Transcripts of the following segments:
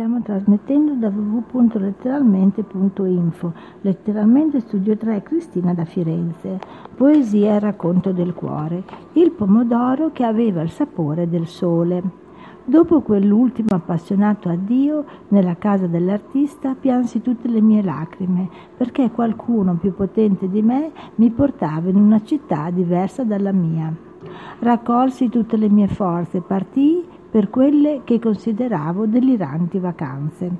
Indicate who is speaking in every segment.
Speaker 1: Stiamo trasmettendo da www.letteralmente.info. Letteralmente Studio 3 Cristina da Firenze. Poesia e racconto del cuore. Il pomodoro che aveva il sapore del sole. Dopo quell'ultimo appassionato addio nella casa dell'artista piansi tutte le mie lacrime perché qualcuno più potente di me mi portava in una città diversa dalla mia. Raccolsi tutte le mie forze, partii per quelle che consideravo deliranti vacanze.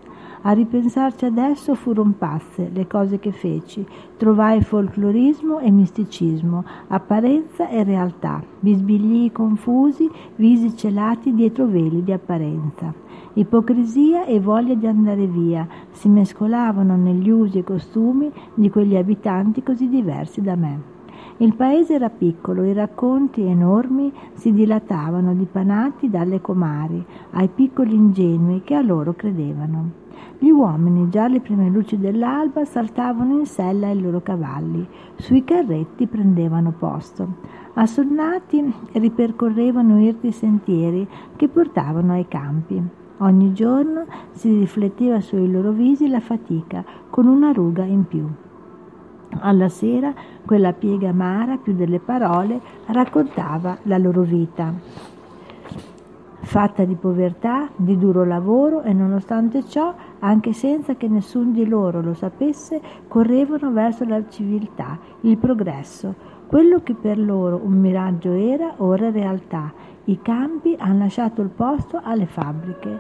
Speaker 1: A ripensarci adesso furono pazze le cose che feci. Trovai folclorismo e misticismo, apparenza e realtà, bisbigli confusi, visi celati dietro veli di apparenza. Ipocrisia e voglia di andare via si mescolavano negli usi e costumi di quegli abitanti così diversi da me. Il paese era piccolo, i racconti enormi si dilatavano dipanati dalle comari ai piccoli ingenui che a loro credevano. Gli uomini, già alle prime luci dell'alba, saltavano in sella ai loro cavalli, sui carretti prendevano posto. Assonnati ripercorrevano irti sentieri che portavano ai campi. Ogni giorno si rifletteva sui loro visi la fatica, con una ruga in più. Alla sera quella piega amara, più delle parole, raccontava la loro vita. Fatta di povertà, di duro lavoro e nonostante ciò, anche senza che nessun di loro lo sapesse, correvano verso la civiltà, il progresso. Quello che per loro un miraggio era, ora realtà. I campi hanno lasciato il posto alle fabbriche.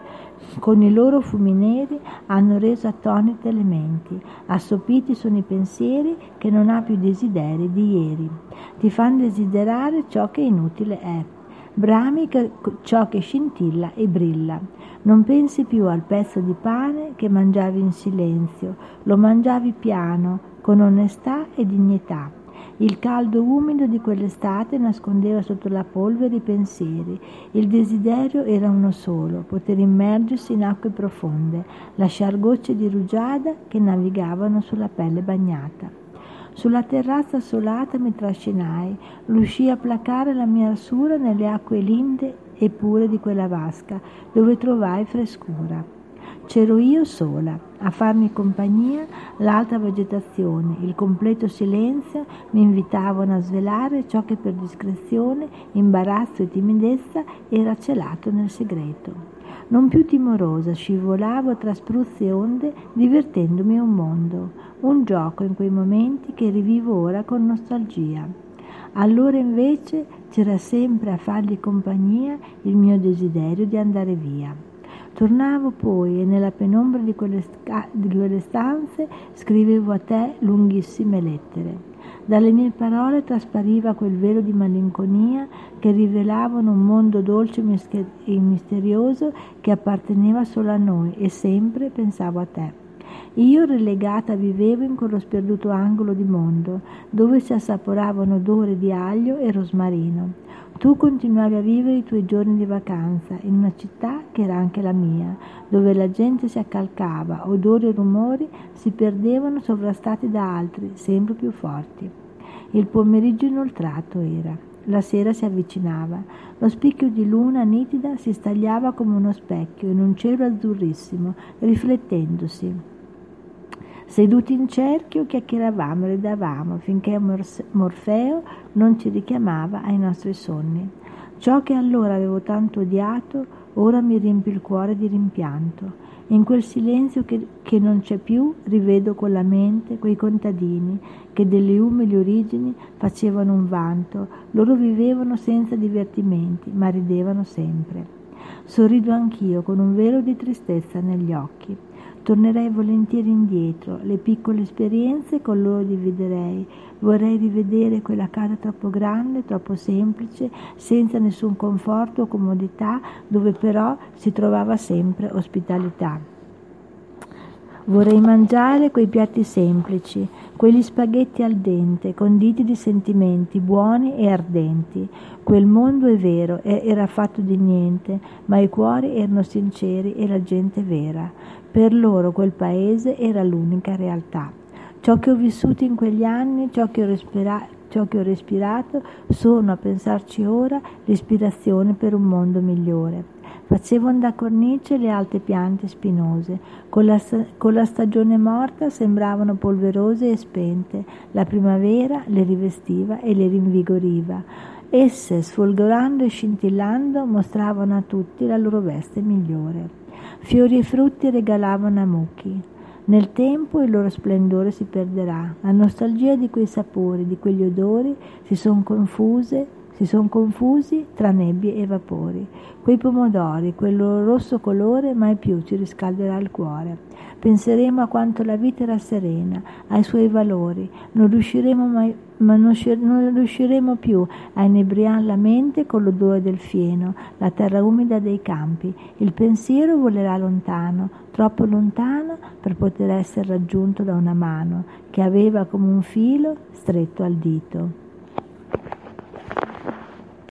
Speaker 1: Con i loro fumi neri hanno reso attonite le menti, assopiti sono i pensieri che non ha più desideri di ieri. Ti fanno desiderare ciò che inutile è. Brami ciò che scintilla e brilla. Non pensi più al pezzo di pane che mangiavi in silenzio, lo mangiavi piano, con onestà e dignità. Il caldo umido di quell'estate nascondeva sotto la polvere i pensieri. Il desiderio era uno solo, poter immergersi in acque profonde, lasciar gocce di rugiada che navigavano sulla pelle bagnata. Sulla terrazza assolata mi trascinai, riuscii a placare la mia arsura nelle acque linde e pure di quella vasca, dove trovai frescura. C'ero io sola, a farmi compagnia l'alta vegetazione, il completo silenzio mi invitavano a svelare ciò che per discrezione, imbarazzo e timidezza era celato nel segreto. Non più timorosa, scivolavo tra spruzzi e onde, divertendomi un mondo, un gioco in quei momenti che rivivo ora con nostalgia. Allora invece c'era sempre a fargli compagnia il mio desiderio di andare via. Tornavo poi e nella penombra di quelle, di quelle stanze scrivevo a te lunghissime lettere. Dalle mie parole traspariva quel velo di malinconia che rivelavano un mondo dolce e misterioso che apparteneva solo a noi e sempre pensavo a te. Io relegata vivevo in quello sperduto angolo di mondo dove si assaporavano odore di aglio e rosmarino. Tu continuavi a vivere i tuoi giorni di vacanza in una città che era anche la mia, dove la gente si accalcava, odori e rumori si perdevano sovrastati da altri, sempre più forti. Il pomeriggio inoltrato era. La sera si avvicinava. Lo spicchio di luna nitida si stagliava come uno specchio in un cielo azzurrissimo, riflettendosi. Seduti in cerchio chiacchieravamo e ridavamo finché Morfeo non ci richiamava ai nostri sonni. Ciò che allora avevo tanto odiato ora mi riempie il cuore di rimpianto. In quel silenzio che, che non c'è più rivedo con la mente quei contadini che delle umili origini facevano un vanto, loro vivevano senza divertimenti, ma ridevano sempre. Sorrido anch'io con un velo di tristezza negli occhi. Tornerei volentieri indietro, le piccole esperienze con loro dividerei. Vorrei rivedere quella casa troppo grande, troppo semplice, senza nessun conforto o comodità, dove però si trovava sempre ospitalità. Vorrei mangiare quei piatti semplici, quegli spaghetti al dente, conditi di sentimenti buoni e ardenti. Quel mondo è vero, era fatto di niente, ma i cuori erano sinceri e la gente vera. Per loro quel paese era l'unica realtà. Ciò che ho vissuto in quegli anni, ciò che ho respirato ciò che ho respirato sono, a pensarci ora, l'ispirazione per un mondo migliore. Facevano da cornice le alte piante spinose. Con la, con la, stagione morta sembravano polverose e spente. La primavera le rivestiva e le rinvigoriva. Esse, sfolgorando e scintillando, mostravano a tutti la loro veste migliore. Fiori e frutti regalavano a mucchi. Nel tempo il loro splendore si perderà. La nostalgia di quei sapori, di quegli odori si sono confuse si sono confusi tra nebbie e vapori. Quei pomodori, quel loro rosso colore mai più ci riscalderà il cuore. Penseremo a quanto la vita era serena, ai suoi valori. Non riusciremo, mai, ma non, non riusciremo più a inebriare la mente con l'odore del fieno, la terra umida dei campi. Il pensiero volerà lontano, troppo lontano per poter essere raggiunto da una mano che aveva come un filo stretto al dito.